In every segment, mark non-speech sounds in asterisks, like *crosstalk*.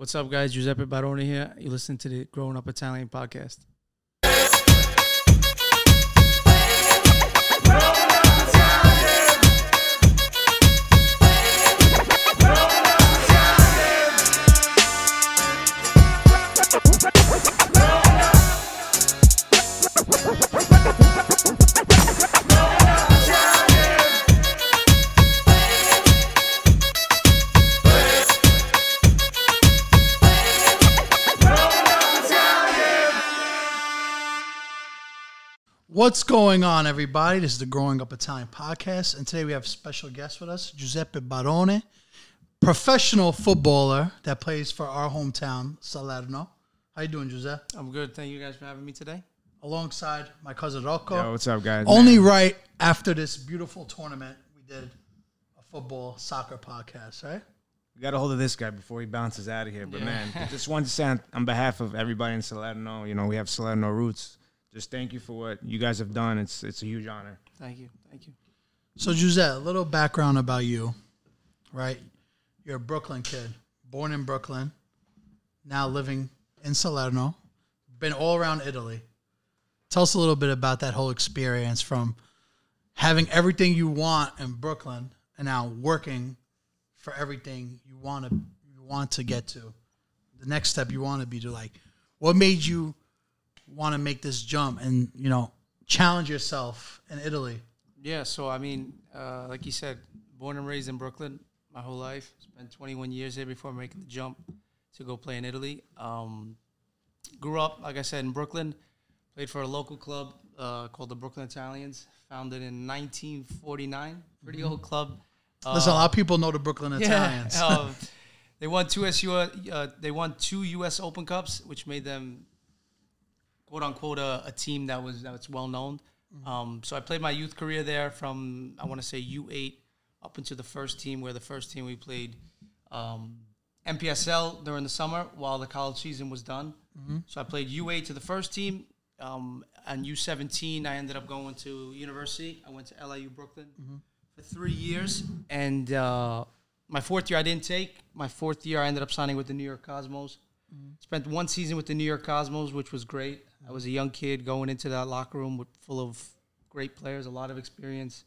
What's up, guys? Giuseppe Barone here. You listen to the Growing Up Italian podcast. What's going on, everybody? This is the Growing Up Italian podcast, and today we have a special guest with us, Giuseppe Barone, professional footballer that plays for our hometown, Salerno. How you doing, Giuseppe? I'm good. Thank you guys for having me today. Alongside my cousin Rocco. Yo, what's up, guys? Only Man, right after this beautiful tournament, we did a football soccer podcast, right? we got a hold of this guy before he bounces out of here. But man, *laughs* just wanted to say on, on behalf of everybody in Salerno, you know, we have Salerno roots. Just thank you for what you guys have done. It's it's a huge honor. Thank you. Thank you. So, Giuseppe, a little background about you, right? You're a Brooklyn kid, born in Brooklyn, now living in Salerno, been all around Italy. Tell us a little bit about that whole experience from having everything you want in Brooklyn and now working for everything you want to you want to get to. The next step you want to be to like what made you want to make this jump and, you know, challenge yourself in Italy? Yeah, so I mean, uh, like you said, born and raised in Brooklyn my whole life. Spent 21 years here before making the jump to go play in Italy. Um, grew up, like I said, in Brooklyn. Played for a local club uh, called the Brooklyn Italians, founded in 1949. Pretty old club. Listen, a lot of people know the Brooklyn *laughs* Italians. Yeah, um, they won two SU. Uh, they won two U.S. Open Cups, which made them quote unquote a, a team that was that was well known. Um, so I played my youth career there from I want to say U eight up into the first team, where the first team we played um, MPSL during the summer while the college season was done. So I played U eight to the first team. Um, and U seventeen, I ended up going to university. I went to LIU Brooklyn for three years, and uh, my fourth year I didn't take. My fourth year I ended up signing with the New York Cosmos. Spent one season with the New York Cosmos, which was great. I was a young kid going into that locker room with full of great players, a lot of experience,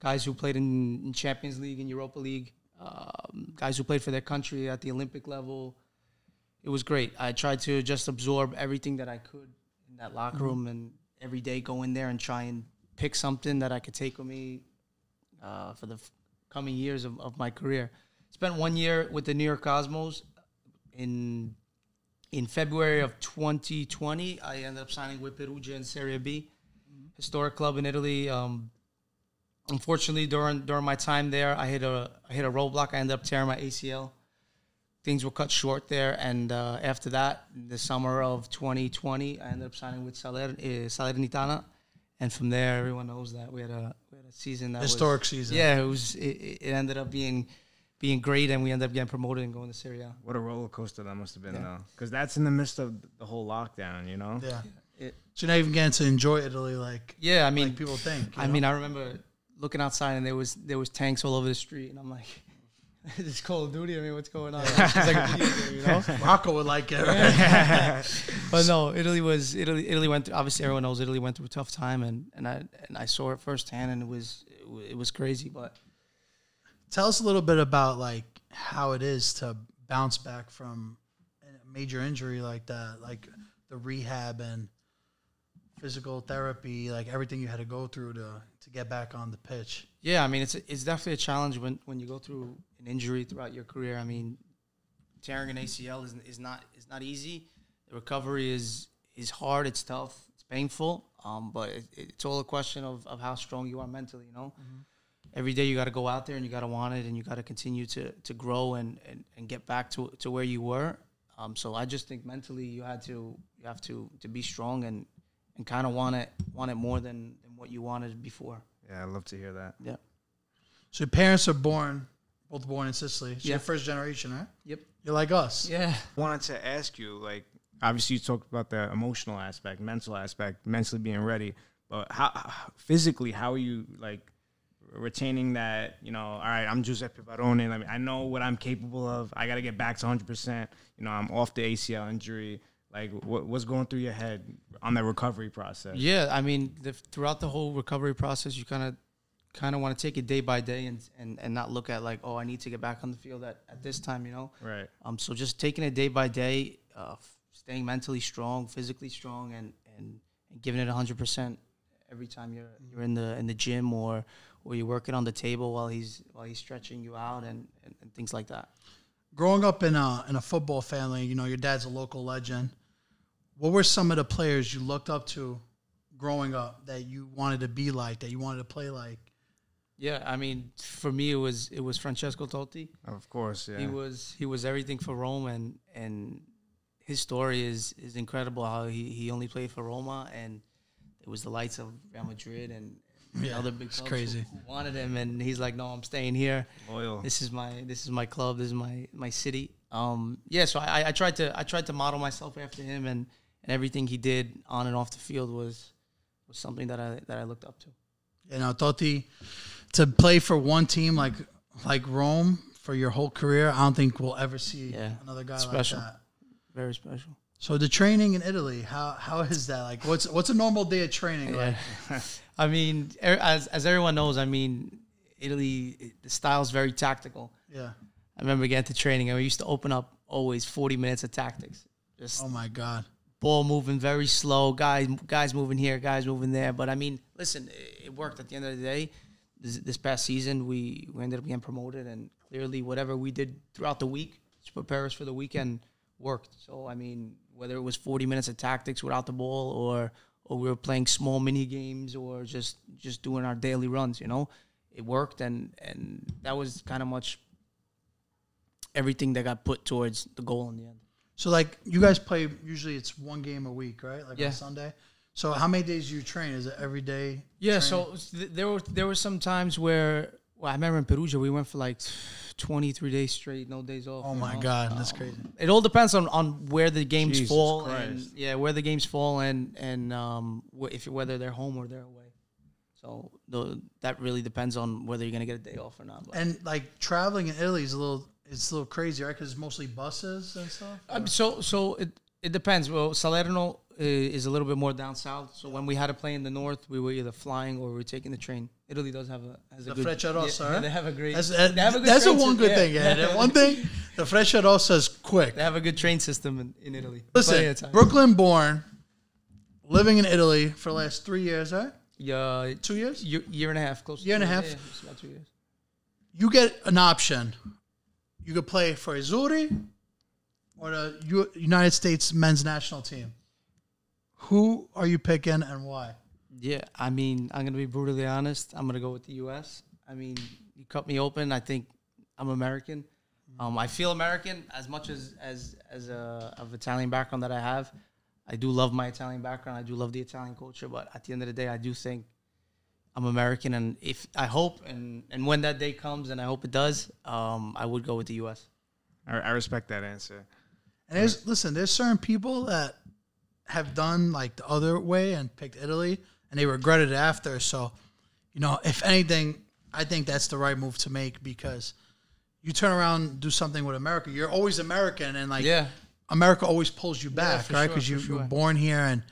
guys who played in, in Champions League and Europa League, um, guys who played for their country at the Olympic level. It was great. I tried to just absorb everything that I could in that locker room, and every day go in there and try and pick something that I could take with me uh, for the f- coming years of, of my career. Spent one year with the New York Cosmos in in February of 2020, I ended up signing with Perugia in Serie B, historic club in Italy. Um, unfortunately, during during my time there, I hit a I hit a roadblock. I ended up tearing my ACL. Things were cut short there, and uh, after that, in the summer of 2020, I ended up signing with uh, Salernitana, and from there, everyone knows that we had a we had a season that was- Historic season. Yeah, it was. It, it ended up being being great, and we end up getting promoted and going to Serie A. What a roller coaster that must have been, though, because that's in the midst of the whole lockdown. You know, Yeah. It- So you're not even getting to enjoy Italy like, Yeah, I mean, like people think. I know? mean, I remember looking outside and there was there was tanks all over the street, and I'm like, *laughs* "This is Call of Duty." I mean, what's going on? It's like a video game, you know. *laughs* Rocco would like it. Right? *laughs* But no, Italy was Italy. Italy went. Through, obviously, everyone knows Italy went through a tough time, and and I and I saw it firsthand, and it was it, it was crazy. But Tell us a little bit about like how it is to bounce back from a major injury like that, like the rehab and physical therapy, like everything you had to go through to to get back on the pitch. yeah, I mean, it's it's definitely a challenge when when you go through an injury throughout your career. I mean, tearing an ACL is is not is not easy. The recovery is is hard. It's tough. It's painful. Um, but it, it's all a question of, of how strong you are mentally. You know, every day you got to go out there and you got to want it and you got to continue to to grow and, and and get back to to where you were. Um, so I just think mentally you had to you have to to be strong and and kind of want it want it more than, than what you wanted before. yeah, I love to hear that. Yeah. So your parents are born, both born in Sicily. So Yeah. you're first generation, right? Yep. You're like us. Yeah. wanted to ask you, like, obviously you talked about the emotional aspect, mental aspect, mentally being ready, but how physically, how are you like retaining that, you know, all right, I'm Giuseppe Barone. I mean, I know what I'm capable of. I got to get back to 100%. You know, I'm off the ACL injury. Like, what, what's going through your head on that recovery process? Yeah, I mean, the, throughout the whole recovery process, you kind of kind of want to take it day by day and, and and not look at like, oh, I need to get back on the field at, at this time, you know. Right. Um. So just taking it day by day, uh, f- staying mentally strong, physically strong, and and, and giving it hundred percent every time you're you're in the in the gym or or you're working on the table while he's while he's stretching you out and, and, and things like that. Growing up in a in a football family, you know, your dad's a local legend. What were some of the players you looked up to growing up that you wanted to be like, that you wanted to play like? Yeah, I mean, for me, it was it was Francesco Totti. Of course, yeah. He was he was everything for Rome, and and his story is is incredible. How he, he only played for Roma, and it was the lights of Real Madrid and, and Yeah, other big it's clubs crazy. Who, who wanted him, and he's like, no, I'm staying here. Loyal. This is my this is my club. This is my my city. Um, yeah. So I, I tried to I tried to model myself after him, and and everything he did on and off the field was was something that I that I looked up to. You know, Totti to play for one team like like Rome for your whole career. I don't think we'll ever see Yeah, another guy special. like that. Very special. So the training in Italy, how how is that? Like, what's what's a normal day of training like? Yeah. *laughs* I mean, er- as as everyone knows, I mean, Italy it- the is very tactical. Yeah. I remember getting to training and we used to open up always 40 minutes of tactics. Just Oh my God. ball moving very slow, guys guys moving here, guys moving there. But I mean, listen, it, it worked at the end of the day. This, this past season, we, we ended up getting promoted, and clearly, whatever we did throughout the week to prepare us for the weekend worked. So, I mean, whether it was 40 minutes of tactics without the ball, or or we were playing small mini games, or just just doing our daily runs, you know, it worked, and and that was kind of much everything that got put towards the goal in the end. So like you guys play usually it's one game a week, right? Like Yeah. on Sunday. So how many days do you train? Is it every day? Yeah, training? so th- there were there were some times where well, I remember in Perugia we went for like twenty three days straight, no days off. Oh my know? God, that's Um, crazy. It all depends on, on where the games Jesus fall, and yeah, where the games fall, and and um, if whether they're home or they're away. So the, that really depends on whether you're gonna get a day off or not. But, And like traveling in Italy is a little it's a little crazy, right? Because it's mostly buses and stuff. Um, so so it it depends. Well, Salerno uh, is a little bit more down south. So when we had to play in the north, we were either flying or we were taking the train. Italy does have a has a The good Frecciarossa, yeah, right? *laughs* They have a great. That's, they have a good that's a train one good yeah. thing. Yeah, *laughs* that one thing. The Frecciarossa is quick. They have a good train system in, in Italy. Listen, of time. Brooklyn born, living in Italy for the last three years, right? Yeah, Two years. year, year and a half, close. to Year and a half. Yeah, about two years. You get an option. You could play for Azzurri or the U- United States men's national team. Who are you picking and why? Yeah, I mean, I'm gonna be brutally honest. I'm gonna go with the U.S. I mean, you cut me open. I think I'm American. Um, I feel American as much as as as a of Italian background that I have. I do love my Italian background. I do love the Italian culture. But at the end of the day, I do think I'm American. And if I hope and and when that day comes, and I hope it does, um, I would go with the U.S. I, I respect that answer. And there's listen, there's certain people that have done like the other way and picked Italy and they regretted it after. So, you know, if anything, I think that's the right move to make because you turn around and do something with America, you're always American and like Yeah. America always pulls you back, for right? Because for you, sure. you're born here and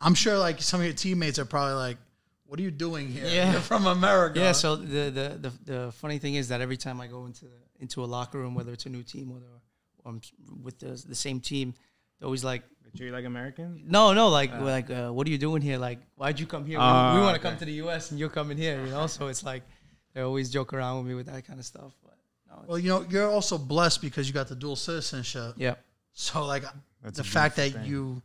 I'm sure like some of your teammates are probably like, what are you doing here? Yeah. You're from America. Yeah. So the, the the the funny thing is that every time I go into into a locker room, whether it's a new team, whether or I'm with the the same team, they're always like, "Are you like American? no, no, like we're like, uh, what are you doing here? Like, why'd you come here? We- Ah, we want to okay. come to the U.S. and you're coming here, you know. So it's like they always joke around with me with that kind of stuff. But no, Well, you know, you're also blessed because you got the dual citizenship. yeah, So like That's the fact that thing. you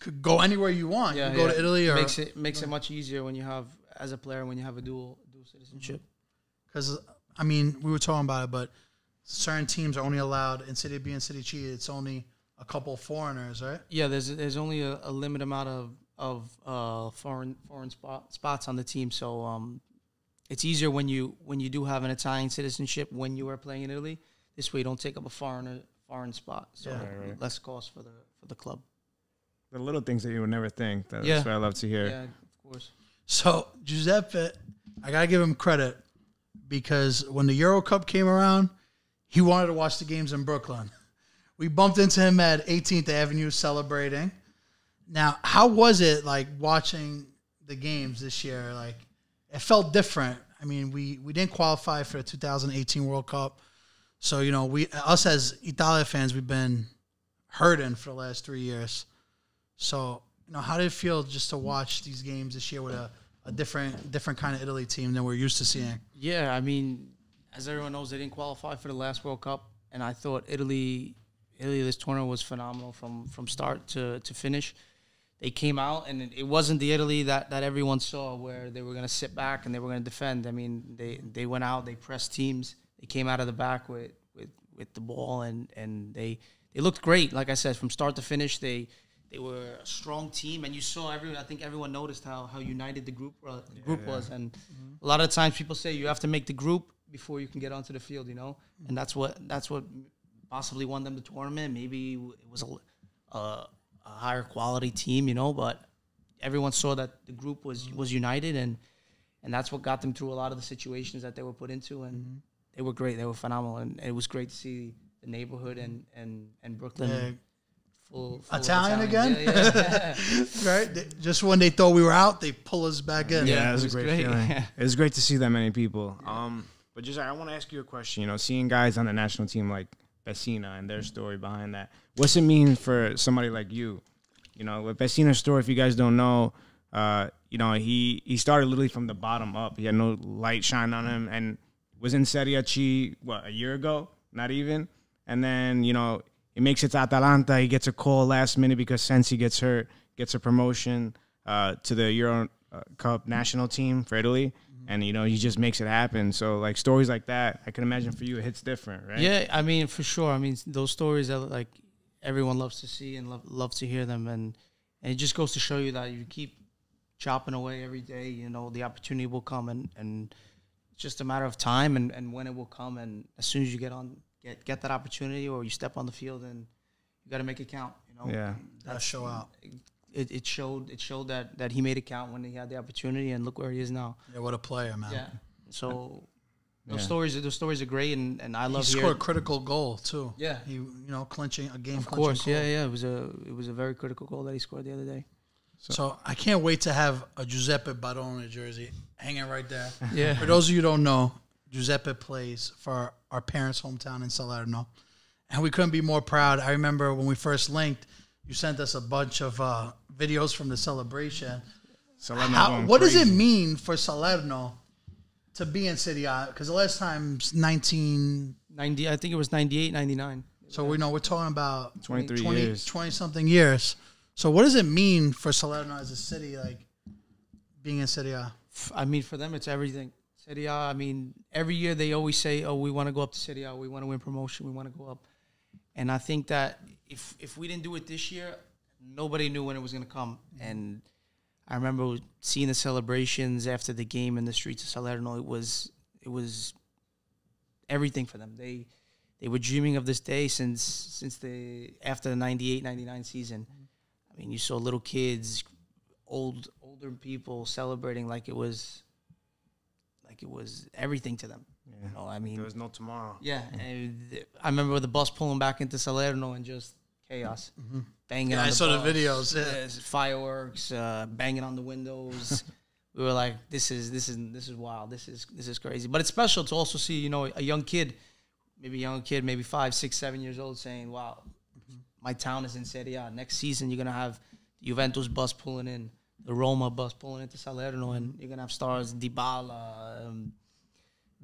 could go anywhere you want. yeah, you go to Italy or makes it makes it much easier when you have as a player when you have a dual dual citizenship. because I mean we were talking about it, but certain teams are only allowed in Serie B and Serie C. It's only a couple of foreigners, right? Yeah, there's there's only a, a limited amount of of uh, foreign foreign spot, spots on the team, so um, it's easier when you when you do have an Italian citizenship when you are playing in Italy. This way, you don't take up a foreigner foreign spot, so Yeah. Right, right. less cost for the for the club. The little things that you would never think. That's Yeah. what I love to hear. Yeah, of course. So Giuseppe, I gotta give him credit because when the Euro Cup came around, he wanted to watch the games in Brooklyn. We bumped into him at 18th Avenue celebrating. Now, how was it like watching the games this year? Like, it felt different. I mean, we we didn't qualify for the 2018 World Cup, so you know, we us as Italia fans, we've been hurting for the last three years. So, you know, how did it feel just to watch these games this year with a, a different different kind of Italy team than we're used to seeing? Yeah, I mean, as everyone knows, they didn't qualify for the last World Cup, and I thought Italy, Italy this tournament was phenomenal from from start to to finish. They came out, and it, it wasn't the Italy that, that everyone saw, where they were going to sit back and they were going to defend. I mean, they they went out, they pressed teams, they came out of the back with with, with the ball, and and they they looked great. Like I said, from start to finish, they they were a strong team, and you saw everyone. I think everyone noticed how how united the group uh, the group was, and a lot of times people say you have to make the group before you can get onto the field, you know, and that's what that's what possibly won them the tournament. Maybe it was a, a, a higher quality team, you know, but everyone saw that the group was was united, and and that's what got them through a lot of the situations that they were put into, and they were great. They were phenomenal, and it was great to see the neighborhood and and and Brooklyn. Yeah. Full, full of Italian again? Yeah, yeah. *laughs* Right? They- Just when they thought we were out, they pull us back in. Yeah, Yeah, it was, it was a great, great. feeling. Yeah. *laughs* It was great to see that many people. Um, but just I want to ask you a question. You know, seeing guys on the national team like Pessina and their story behind that, what's it mean for somebody like you? You know, with Pessina's story, if you guys don't know, uh, you know, he he started literally from the bottom up. He had no light shine on him, and was in Serie C what a year ago, not even. And then you know he makes it to Atalanta. He gets a call last minute because Sensi gets hurt, gets a promotion uh, to the Euro uh, Cup national team for Italy, and you know he just makes it happen. So like stories like that, I can imagine for you it hits different, right? Yeah, I mean, for sure. I mean, those stories that like everyone loves to see and love, love to hear them, and and it just goes to show you that you keep chopping away every day. You know, the opportunity will come, and and it's just a matter of time and, and when it will come. And as soon as you get on get get that opportunity or you step on the field, and you got to make it count. You know, Yeah. Gotta show out. It, it showed it showed that that he made it count when he had the opportunity, and look where he is now. Yeah, what a player, man. Yeah. So those stories, those stories are great, and, and I love. He love scored a critical goal too. Yeah. He you know, clinching a game Of clinching course, goal. yeah, yeah. It was a it was a very critical goal that he scored the other day. So I can't wait to have a Giuseppe Barone jersey hanging right there. *laughs* Yeah. For those of you who don't know, Giuseppe plays for our parents' hometown in Salerno. And we couldn't be more proud. I remember when we first linked, you sent us a bunch of uh, videos from the celebration. So let me How, go what does it mean for Salerno to be in Serie A? Because the last time 19, 90, I think it was 98, 99. so we know we're talking about 23 20, years. 20 something years. So what does it mean for Salerno as a city, like being in Serie A? F- I mean, for them, it's everything. Serie A, I mean, every year they always say, oh, we want to go up to Serie A. We want to win promotion. We want to go up. And I think that if if we didn't do it this year, nobody knew when it was going to come. Mm-hmm. And I remember seeing the celebrations after the game in the streets of Salerno. It was it was everything for them. They they were dreaming of this day since since the after the 98 99 season. Mm-hmm. I mean, you saw little kids, old older people celebrating like it was like it was everything to them. You know, I mean, There was no tomorrow. yeah, and I remember the bus pulling back into Salerno and just chaos, banging. Yeah, on I the saw the videos, yeah. there's fireworks, uh, banging on the windows. *laughs* we were like, "This is this is this is wild. This is this is crazy." But it's special to also see, you know, a young kid, maybe a young kid, maybe five, six, seven years old, saying, "Wow, my town is in Serie A. Next season, you're gonna have Juventus bus pulling in, the Roma bus pulling into Salerno, and you're gonna have stars Dybala." Um,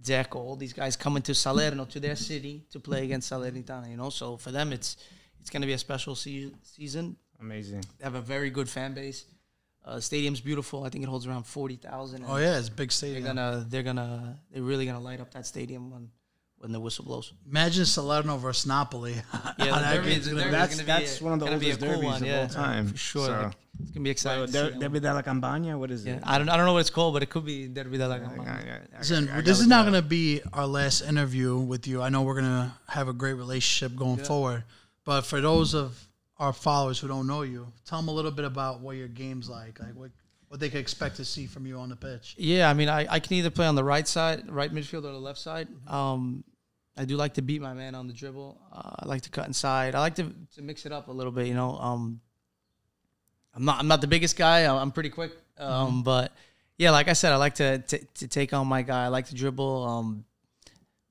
Dzeko, all these guys coming to Salerno to their city to play against Salernitana. You know, so for them, it's it's going to be a special se- season. Amazing. They have a very good fan base. Uh, stadium's beautiful. I think it holds around forty thousand. Oh yeah, it's a big they're gonna they're gonna they're really gonna light up that stadium when when the whistle blows. Imagine Salerno versus Napoli. Yeah, *laughs* the that derby, game's the gonna derby's be. That's- gonna that's be a, one of the gonna be a oldest cool derbies one, of yeah, all time. for sure. So- Like, it's gonna be exciting. So, Der- Derby della Campagna. What is yeah, it? I don't I don't know what it's called, but it could be Derby della I- Campagna. I- I- Listen, I- I this is not going to be our last interview with you. I know we're going to have a great relationship going forward. But for those of our followers who don't know you, tell them a little bit about what your game's like. Like what what they could expect to see from you on the pitch. Yeah, I mean, I, I can either play on the right side, right midfield, or the left side. Um, I do like to beat my man on the dribble. Uh, I like to cut inside. I like to, to mix it up a little bit. You know, um, I'm not I'm not the biggest guy. I'm, I'm pretty quick, um, but yeah, like I said, I like to, to to take on my guy. I like to dribble. Um,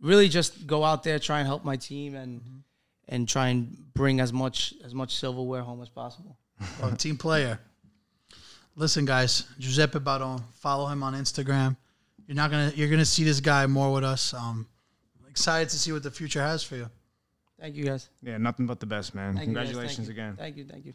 really, just go out there, try and help my team, and and try and bring as much as much silverware home as possible. Well, team player. Listen, guys, Giuseppe Baron. Follow him on Instagram. You're not gonna you're gonna see this guy more with us. Um, excited to see what the future has for you. Thank you guys. Yeah, nothing but the best, man. Thank you guys. Thank Congratulations you. again. Thank you. Thank you.